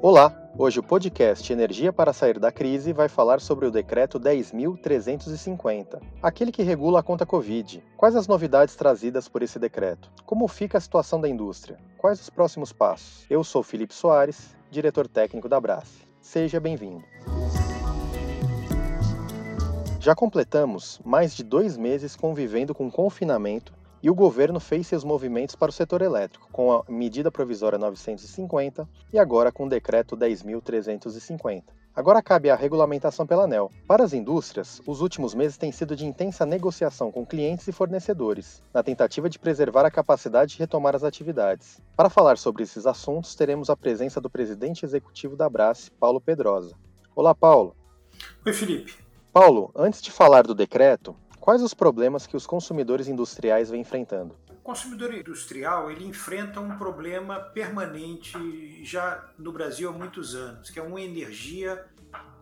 Olá! Hoje o podcast Energia para Sair da Crise vai falar sobre o Decreto 10.350, aquele que regula a conta Covid. Quais as novidades trazidas por esse decreto? Como fica a situação da indústria? Quais os próximos passos? Eu sou Felipe Soares, diretor técnico da Brás. Seja bem-vindo. Já completamos mais de dois meses convivendo com confinamento e o governo fez seus movimentos para o setor elétrico, com a medida provisória 950 e agora com o decreto 10.350. Agora cabe a regulamentação pela ANEL. Para as indústrias, os últimos meses têm sido de intensa negociação com clientes e fornecedores, na tentativa de preservar a capacidade de retomar as atividades. Para falar sobre esses assuntos, teremos a presença do presidente executivo da Brás, Paulo Pedrosa. Olá, Paulo. Oi, Felipe. Paulo, antes de falar do decreto, Quais os problemas que os consumidores industriais vêm enfrentando? O consumidor industrial ele enfrenta um problema permanente já no Brasil há muitos anos, que é uma energia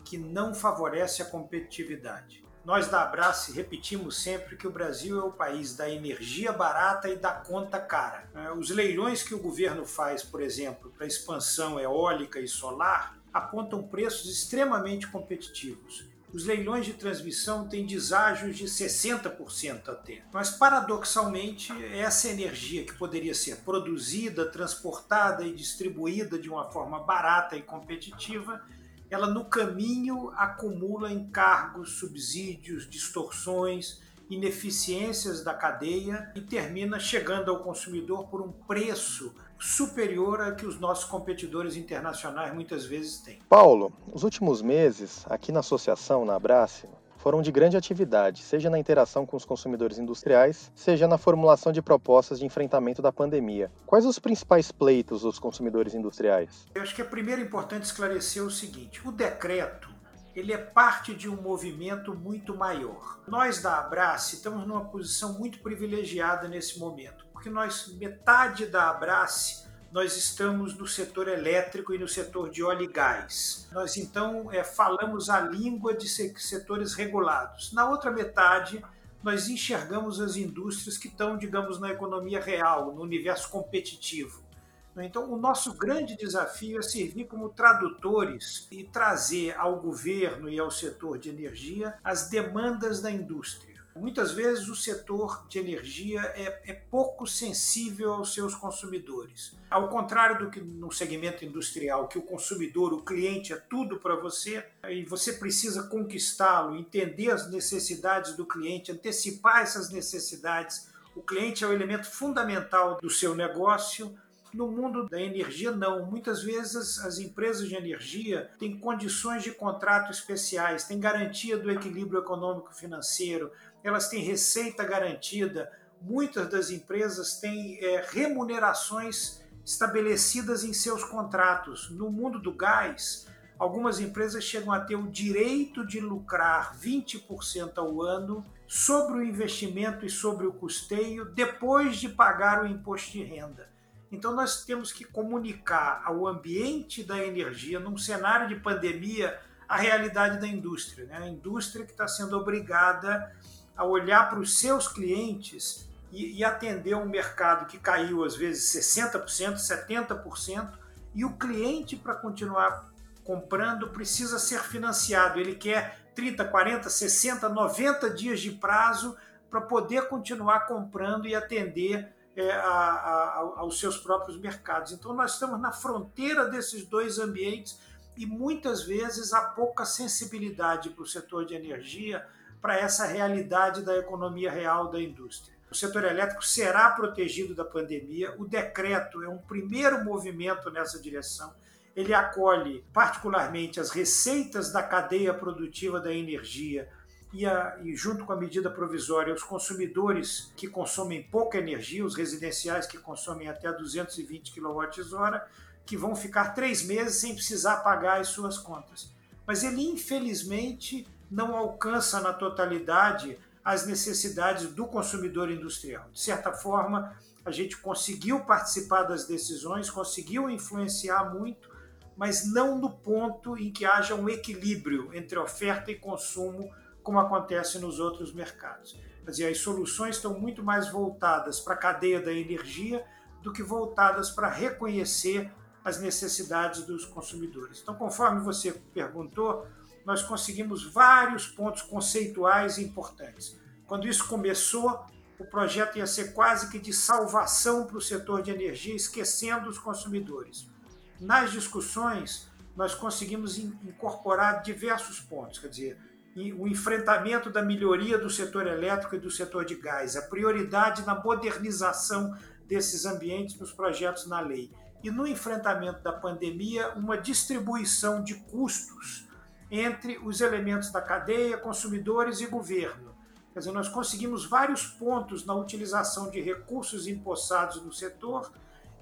que não favorece a competitividade. Nós da Abrace repetimos sempre que o Brasil é o país da energia barata e da conta cara. É, os leilões que o governo faz, por exemplo, para expansão eólica e solar, apontam preços extremamente competitivos. Os leilões de transmissão têm deságios de 60% até. Mas, paradoxalmente, essa energia que poderia ser produzida, transportada e distribuída de uma forma barata e competitiva, ela no caminho acumula encargos, subsídios, distorções, ineficiências da cadeia e termina chegando ao consumidor por um preço superior a que os nossos competidores internacionais muitas vezes têm. Paulo, os últimos meses, aqui na associação, na Abrace, foram de grande atividade, seja na interação com os consumidores industriais, seja na formulação de propostas de enfrentamento da pandemia. Quais os principais pleitos dos consumidores industriais? Eu acho que é primeiro importante esclarecer o seguinte: o decreto ele é parte de um movimento muito maior. Nós da Abrace estamos numa posição muito privilegiada nesse momento porque nós, metade da Abrace, nós estamos no setor elétrico e no setor de óleo e gás. Nós, então, é, falamos a língua de setores regulados. Na outra metade, nós enxergamos as indústrias que estão, digamos, na economia real, no universo competitivo. Então, o nosso grande desafio é servir como tradutores e trazer ao governo e ao setor de energia as demandas da indústria. Muitas vezes o setor de energia é, é, pouco sensível aos seus consumidores. Ao contrário do que no segmento industrial, que o consumidor, o cliente é tudo para você e você precisa conquistá-lo, entender as necessidades do cliente, antecipar essas necessidades. O cliente é o elemento fundamental do seu negócio. No mundo da energia, não. Muitas vezes as empresas de energia têm condições de contrato especiais, têm garantia do equilíbrio econômico-financeiro, elas têm receita garantida, muitas das empresas têm é, remunerações estabelecidas em seus contratos. No mundo do gás, algumas empresas chegam a ter o direito de lucrar 20% ao ano sobre o investimento e sobre o custeio depois de pagar o imposto de renda. Então nós temos que comunicar ao ambiente da energia, num cenário de pandemia, a realidade da indústria. Né? A indústria que está sendo obrigada a olhar para os seus clientes e, e atender um mercado que caiu às vezes 60%, 70%, e o cliente, para continuar comprando, precisa ser financiado. Ele quer 30, 40, 60, 90 dias de prazo para poder continuar comprando e atender é, a, a, aos seus próprios mercados. Então, nós estamos na fronteira desses dois ambientes e muitas vezes há pouca sensibilidade para o setor de energia para essa realidade da economia real da indústria. O setor elétrico será protegido da pandemia. O decreto é um primeiro movimento nessa direção. Ele acolhe particularmente as receitas da cadeia produtiva da energia e, a, e, junto com a medida provisória, os consumidores que consomem pouca energia, os residenciais que consomem até 220 kWh, que vão ficar três meses sem precisar pagar as suas contas. Mas ele, infelizmente, não alcança na totalidade as necessidades do consumidor industrial. De certa forma, a gente conseguiu participar das decisões, conseguiu influenciar muito, mas não no ponto em que haja um equilíbrio entre oferta e consumo, como acontece nos outros mercados. Quer dizer, as soluções estão muito mais voltadas para a cadeia da energia do que voltadas para reconhecer as necessidades dos consumidores. Então, conforme você perguntou, nós conseguimos vários pontos conceituais importantes. Quando isso começou, o projeto ia ser quase que de salvação para o setor de energia, esquecendo os consumidores. Nas discussões, nós conseguimos incorporar diversos pontos, quer dizer, o enfrentamento da melhoria do setor elétrico e do setor de gás, a prioridade na modernização desses ambientes nos projetos na lei. E no enfrentamento da pandemia, uma distribuição de custos entre os elementos da cadeia, consumidores e governo. Quer dizer, nós conseguimos vários pontos na utilização de recursos empossados no setor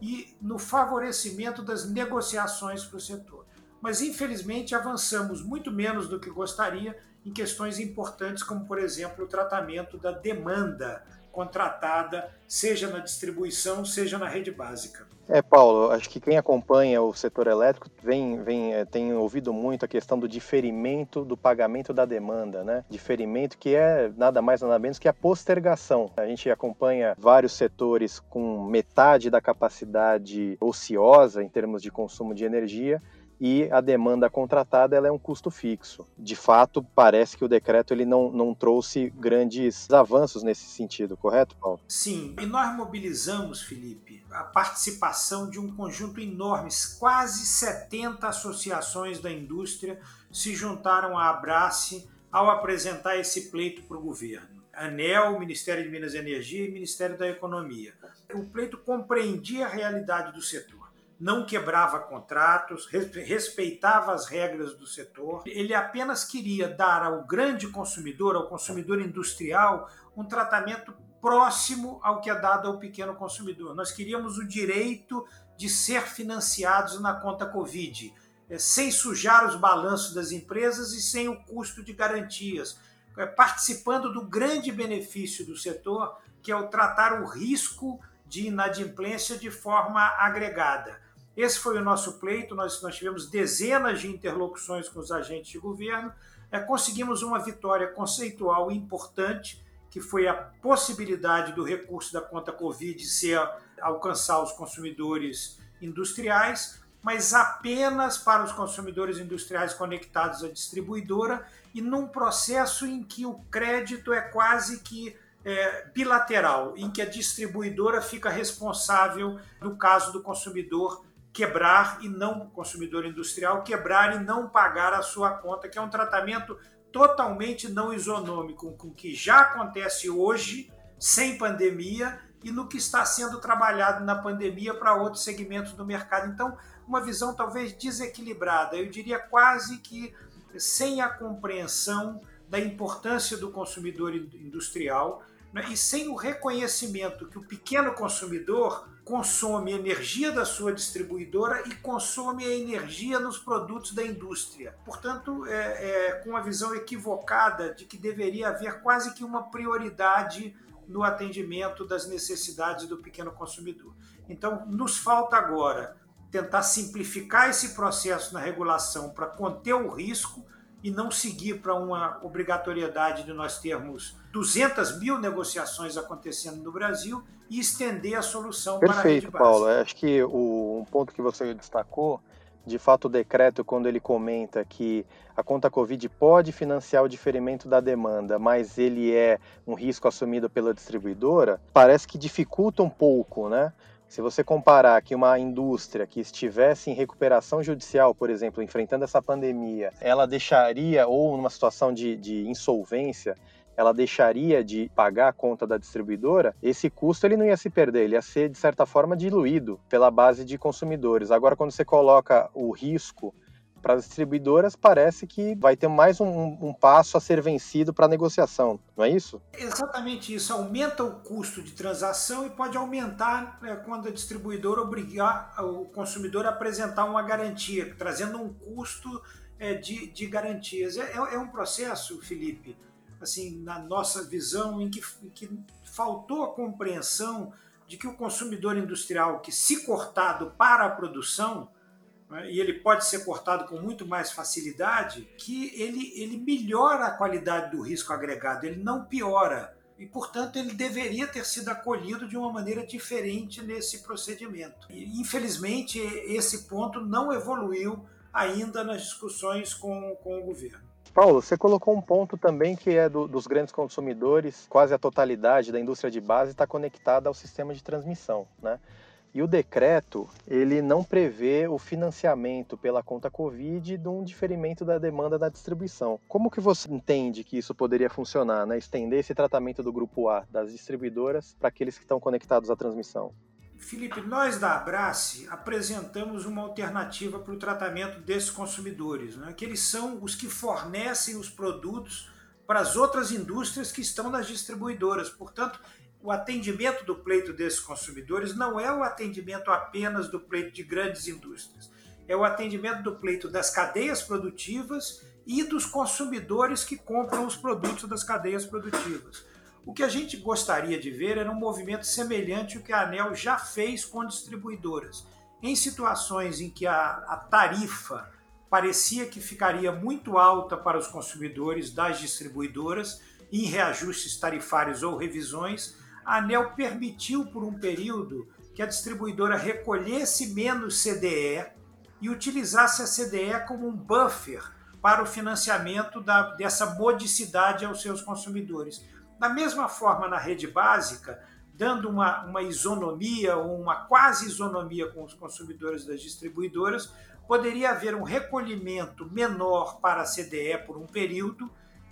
e no favorecimento das negociações para o setor. Mas, infelizmente, avançamos muito menos do que gostaria em questões importantes, como, por exemplo, o tratamento da demanda contratada, seja na distribuição, seja na rede básica. É, Paulo, acho que quem acompanha o setor elétrico vem, vem, é, tem ouvido muito a questão do diferimento do pagamento da demanda, né? Diferimento que é nada mais nada menos que a postergação. A gente acompanha vários setores com metade da capacidade ociosa em termos de consumo de energia e a demanda contratada ela é um custo fixo. De fato, parece que o decreto ele não, não trouxe grandes avanços nesse sentido, correto, Paulo? Sim, e nós mobilizamos, Felipe, a participação de um conjunto enorme, quase 70 associações da indústria se juntaram à Abrace ao apresentar esse pleito para o governo. ANEL, Ministério de Minas e Energia e Ministério da Economia. O pleito compreendia a realidade do setor não quebrava contratos, respeitava as regras do setor. Ele apenas queria dar ao grande consumidor, ao consumidor industrial, um tratamento próximo ao que é dado ao pequeno consumidor. Nós queríamos o direito de ser financiados na conta Covid, eh, sem sujar os balanços das empresas e sem o custo de garantias, eh, participando do grande benefício do setor, que é o tratar o risco de inadimplência de forma agregada. Esse foi o nosso pleito, nós, nós tivemos dezenas de interlocuções com os agentes de governo, é, conseguimos uma vitória conceitual importante, que foi a possibilidade do recurso da conta Covid ser alcançar os consumidores industriais, mas apenas para os consumidores industriais conectados à distribuidora e num processo em que o crédito é quase que é, bilateral, em que a distribuidora fica responsável no caso do consumidor quebrar e não, consumidor industrial, quebrar e não pagar a sua conta, que é um tratamento totalmente não isonômico com o que já acontece hoje, sem pandemia, e no que está sendo trabalhado na pandemia para outros segmentos do mercado. Então, uma visão talvez desequilibrada, eu diria quase que sem a compreensão da importância do consumidor industrial né, e sem o reconhecimento que o pequeno consumidor consome energia da sua distribuidora e consome a energia nos produtos da indústria. Portanto, é, é, com uma visão equivocada de que deveria haver quase que uma prioridade no atendimento das necessidades do pequeno consumidor. Então, nos falta agora tentar simplificar esse processo na regulação para conter o risco e não seguir para uma obrigatoriedade de nós termos 200 mil negociações acontecendo no Brasil e estender a solução Perfeito, para a rede base. Paulo. Acho que o, um ponto que você destacou, de fato, o decreto, quando ele comenta que a conta Covid pode financiar o diferimento da demanda, mas ele é um risco assumido pela distribuidora, parece que dificulta um pouco, né? Se você comparar que uma indústria que estivesse em recuperação judicial, por exemplo, enfrentando essa pandemia, ela deixaria, ou numa situação de, de insolvência, ela deixaria de pagar a conta da distribuidora, esse custo ele não ia se perder, ele ia ser de certa forma diluído pela base de consumidores. Agora, quando você coloca o risco para as distribuidoras, parece que vai ter mais um, um passo a ser vencido para a negociação, não é isso? Exatamente isso. Aumenta o custo de transação e pode aumentar né, quando a distribuidora obrigar o consumidor a apresentar uma garantia, trazendo um custo é, de, de garantias. É, é um processo, Felipe, assim, na nossa visão, em que, em que faltou a compreensão de que o consumidor industrial que, se cortado para a produção, e ele pode ser cortado com muito mais facilidade, que ele, ele melhora a qualidade do risco agregado, ele não piora. E, portanto, ele deveria ter sido acolhido de uma maneira diferente nesse procedimento. E, infelizmente, esse ponto não evoluiu ainda nas discussões com, com o governo. Paulo, você colocou um ponto também que é do, dos grandes consumidores, quase a totalidade da indústria de base está conectada ao sistema de transmissão, né? E o decreto, ele não prevê o financiamento pela conta Covid de um diferimento da demanda da distribuição. Como que você entende que isso poderia funcionar, né? Estender esse tratamento do grupo A das distribuidoras para aqueles que estão conectados à transmissão? Felipe, nós da Abrace apresentamos uma alternativa para o tratamento desses consumidores, né? que eles são os que fornecem os produtos para as outras indústrias que estão nas distribuidoras. Portanto, o atendimento do pleito desses consumidores não é o atendimento apenas do pleito de grandes indústrias, é o atendimento do pleito das cadeias produtivas e dos consumidores que compram os produtos das cadeias produtivas. O que a gente gostaria de ver era um movimento semelhante ao que a ANEL já fez com distribuidoras. Em situações em que a, a tarifa parecia que ficaria muito alta para os consumidores das distribuidoras, em reajustes tarifários ou revisões, a ANEL permitiu por um período que a distribuidora recolhesse menos CDE e utilizasse a CDE como um buffer para o financiamento da, dessa modicidade aos seus consumidores. Da mesma forma, na rede básica, dando uma, uma isonomia ou uma quase isonomia com os consumidores das distribuidoras, poderia haver um recolhimento menor para a CDE por um período,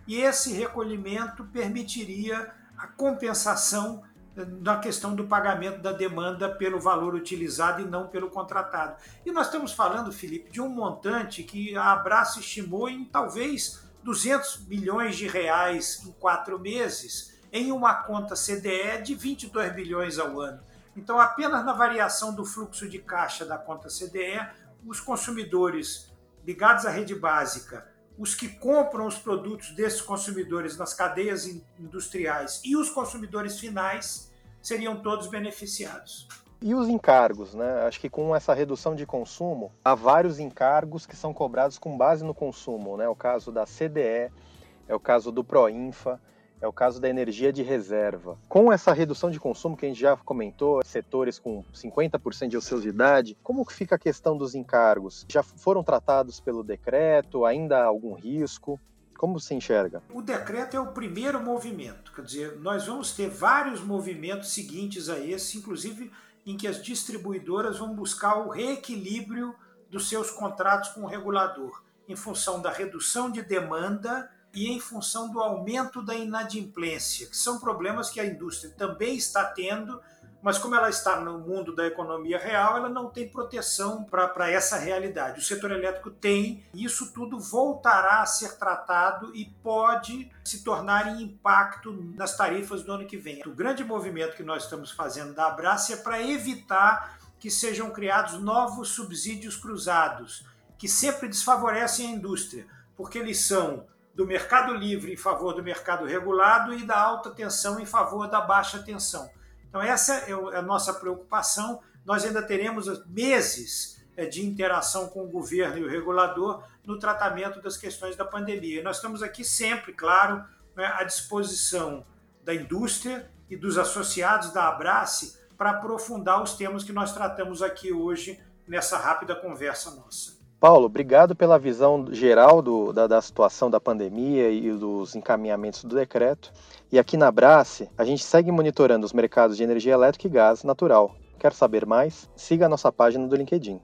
e esse recolhimento permitiria a compensação na questão do pagamento da demanda pelo valor utilizado e não pelo contratado. E nós estamos falando, Felipe, de um montante que a Abraço estimou em talvez 200 milhões de reais em quatro meses, em uma conta CDE de 22 bilhões ao ano. Então, apenas na variação do fluxo de caixa da conta CDE, os consumidores ligados à rede básica os que compram os produtos desses consumidores nas cadeias industriais e os consumidores finais seriam todos beneficiados. E os encargos, né? Acho que com essa redução de consumo, há vários encargos que são cobrados com base no consumo, né? O caso da CDE, é o caso do Proinfa, é o caso da energia de reserva. Com essa redução de consumo que a gente já comentou, setores com 50% de ociosidade, como que fica a questão dos encargos? Já foram tratados pelo decreto? Ainda há algum risco? Como se enxerga? O decreto é o primeiro movimento, quer dizer, nós vamos ter vários movimentos seguintes a esse, inclusive em que as distribuidoras vão buscar o reequilíbrio dos seus contratos com o regulador, em função da redução de demanda e em função do aumento da inadimplência, que são problemas que a indústria também está tendo, mas como ela está no mundo da economia real, ela não tem proteção para essa realidade. O setor elétrico tem, e isso tudo voltará a ser tratado e pode se tornar em impacto nas tarifas do ano que vem. O grande movimento que nós estamos fazendo da Abraça é para evitar que sejam criados novos subsídios cruzados, que sempre desfavorecem a indústria, porque eles são do mercado livre em favor do mercado regulado e da alta tensão em favor da baixa tensão. Então, essa é, é a nossa preocupação. Nós ainda teremos meses é, de interação com o governo e o regulador no tratamento das questões da pandemia. nós estamos aqui sempre, claro, né, à disposição da indústria e dos associados da Abrace para aprofundar os temas que nós tratamos aqui hoje nessa rápida conversa nossa. Paulo, obrigado pela visão geral do, da, da, situação da pandemia e dos encaminhamentos do decreto. E aqui na Brace, a gente segue monitorando os mercados de energia elétrica e gás natural. Quer saber mais? Siga a nossa página do LinkedIn.